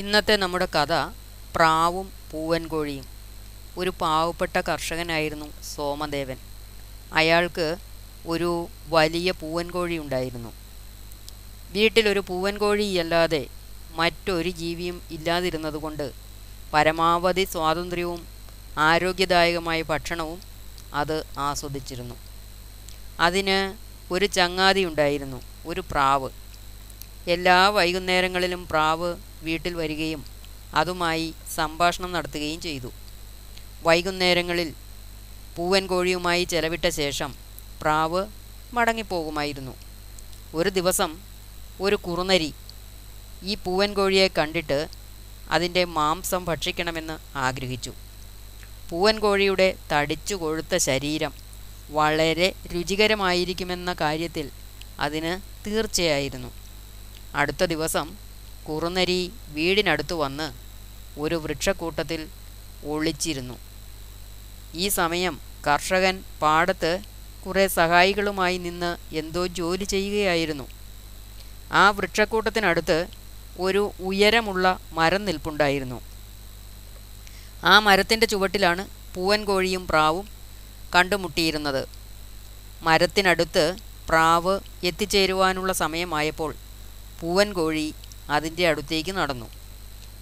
ഇന്നത്തെ നമ്മുടെ കഥ പ്രാവും പൂവൻകോഴിയും ഒരു പാവപ്പെട്ട കർഷകനായിരുന്നു സോമദേവൻ. അയാൾക്ക് ഒരു വലിയ പൂവൻകോഴി ഉണ്ടായിരുന്നു. വീട്ടിലൊരു പൂവൻ കോഴിയല്ലാതെ മറ്റൊരു ജീവിയും ഇല്ലാതിരുന്നതുകൊണ്ട് പരമാവധി സ്വാതന്ത്ര്യവും ആരോഗ്യദായകമായ ഭക്ഷണവും അത് ആസ്വദിച്ചിരുന്നു. അതിന് ഒരു ചങ്ങാതി ഉണ്ടായിരുന്നു ഒരു പ്രാവ്. എല്ലാ വൈകുന്നേരങ്ങളിലും പ്രാവ് വീട്ടിൽ വരികയും അതുമായി സംഭാഷണം നടത്തുകയും ചെയ്തു. വൈകുന്നേരങ്ങളിൽ പൂവൻ കോഴിയുമായി ചെലവിട്ട ശേഷം പ്രാവ് മടങ്ങിപ്പോകുമായിരുന്നു. ഒരു ദിവസം ഒരു കുറുനരി ഈ പൂവൻ കോഴിയെ കണ്ടിട്ട് അതിന്റെ മാംസം ഭക്ഷിക്കണമെന്ന് ആഗ്രഹിച്ചു. പൂവൻ കോഴിയുടെ തടിച്ചു കൊഴുത്ത ശരീരം വളരെ രുചികരമായിരിക്കുമെന്ന കാര്യത്തിൽ അതിന് തീർച്ചയായിരുന്നു. അടുത്ത ദിവസം കുറുനരി വീടിനടുത്തു വന്ന് ഒരു വൃക്ഷക്കൂട്ടത്തിൽ ഒളിച്ചിരുന്നു. ഈ സമയം കർഷകൻ പാടത്ത് കുറേ സഹായികളുമായി നിന്ന് എന്തോ ജോലി ചെയ്യുകയായിരുന്നു. ആ വൃക്ഷക്കൂട്ടത്തിനടുത്ത് ഒരു ഉയരമുള്ള മരം നിൽപ്പുണ്ടായിരുന്നു. ആ മരത്തിന്റെ ചുവട്ടിലാണ് പൂവൻ കോഴിയും പ്രാവും കണ്ടുമുട്ടിയിരുന്നത്. മരത്തിനടുത്ത് പ്രാവ് എത്തിച്ചേരുവാനുള്ള സമയമായപ്പോൾ പൂവൻ കോഴി അതിന്റെ അടുത്തേക്ക് നടന്നു.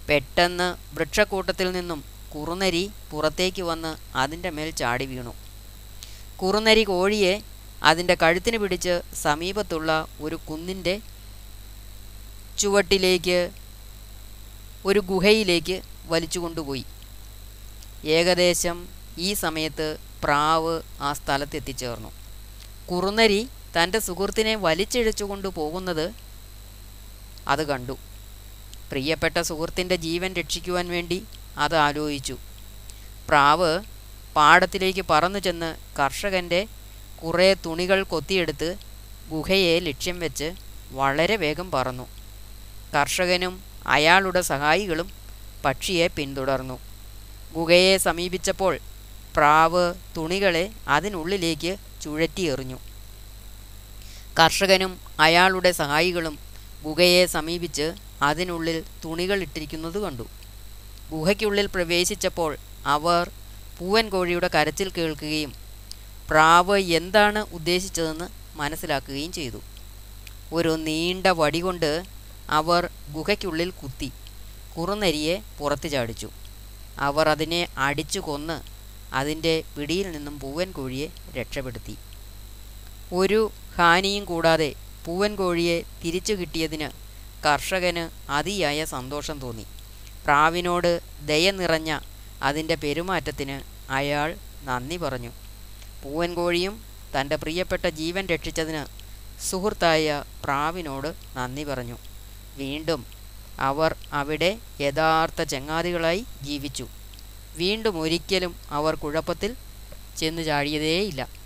പെട്ടെന്ന് വൃക്ഷക്കൂട്ടത്തിൽ നിന്നും കുറുനരി പുറത്തേക്ക് വന്ന് അതിന്റെ മേൽ ചാടി വീണു. കുറുനരി കോഴിയെ അതിന്റെ കഴുത്തിന് പിടിച്ച് സമീപത്തുള്ള ഒരു കുന്നിന്റെ ചുവട്ടിലേക്ക് ഒരു ഗുഹയിലേക്ക് വലിച്ചു കൊണ്ടുപോയി. ഏകദേശം ഈ സമയത്ത് പ്രാവ് ആ സ്ഥലത്തെത്തിച്ചേർന്നു. കുറുനരി തന്റെ സുഹൃത്തിനെ വലിച്ചിഴച്ചുകൊണ്ട് പോകുന്നത് അത് കണ്ടു. പ്രിയപ്പെട്ട സുഹൃത്തിന്റെ ജീവൻ രക്ഷിക്കുവാൻ വേണ്ടി അത് ആലോചിച്ചു. പ്രാവ് പാടത്തിലേക്ക് പറന്നു ചെന്ന് കർഷകന്റെ കുറേ തുണികൾ കൊത്തിയെടുത്ത് ഗുഹയെ ലക്ഷ്യം വെച്ച് വളരെ വേഗം പറന്നു. കർഷകനും അയാളുടെ സഹായികളും പക്ഷിയെ പിന്തുടർന്നു. ഗുഹയെ സമീപിച്ചപ്പോൾ പ്രാവ് തുണികളെ അതിനുള്ളിലേക്ക് ചുഴറ്റിയെറിഞ്ഞു കർഷകനും അയാളുടെ സഹായികളും ഗുഹയെ സമീപിച്ച് അതിനുള്ളിൽ തുണികൾ ഇട്ടിരിക്കുന്നത് കണ്ടു. ഗുഹയ്ക്കുള്ളിൽ പ്രവേശിച്ചപ്പോൾ അവർ പൂവൻ കോഴിയുടെ കരച്ചിൽ കേൾക്കുകയും പ്രാവ് എന്താണ് ഉദ്ദേശിച്ചതെന്ന് മനസ്സിലാക്കുകയും ചെയ്തു. ഒരു നീണ്ട വടി കൊണ്ട് അവർ ഗുഹയ്ക്കുള്ളിൽ കുത്തി കുറുനരിയെ പുറത്തു ചാടിച്ചു. അവർ അതിനെ അടിച്ചു കൊന്ന് അതിന്റെ പിടിയിൽ നിന്നും പൂവൻ കോഴിയെ രക്ഷപ്പെടുത്തി. ഒരു ഹാനിയും കൂടാതെ പൂവൻ കോഴിയെ തിരിച്ചു കിട്ടിയതിന് കർഷകന് അതിയായ സന്തോഷം തോന്നി. പ്രാവിനോട് ദയ നിറഞ്ഞ അതിന്റെ പെരുമാറ്റത്തിന് അയാൾ നന്ദി പറഞ്ഞു. പൂവൻ കോഴിയും തന്റെ പ്രിയപ്പെട്ട ജീവൻ രക്ഷിച്ചതിന് സുഹൃത്തായ പ്രാവിനോട് നന്ദി പറഞ്ഞു. വീണ്ടും അവർ അവിടെ യഥാർത്ഥ ചങ്ങാതികളായി ജീവിച്ചു. വീണ്ടും ഒരിക്കലും അവർ കുഴപ്പത്തിൽ ചെന്ന് ചാടിയതേയില്ല.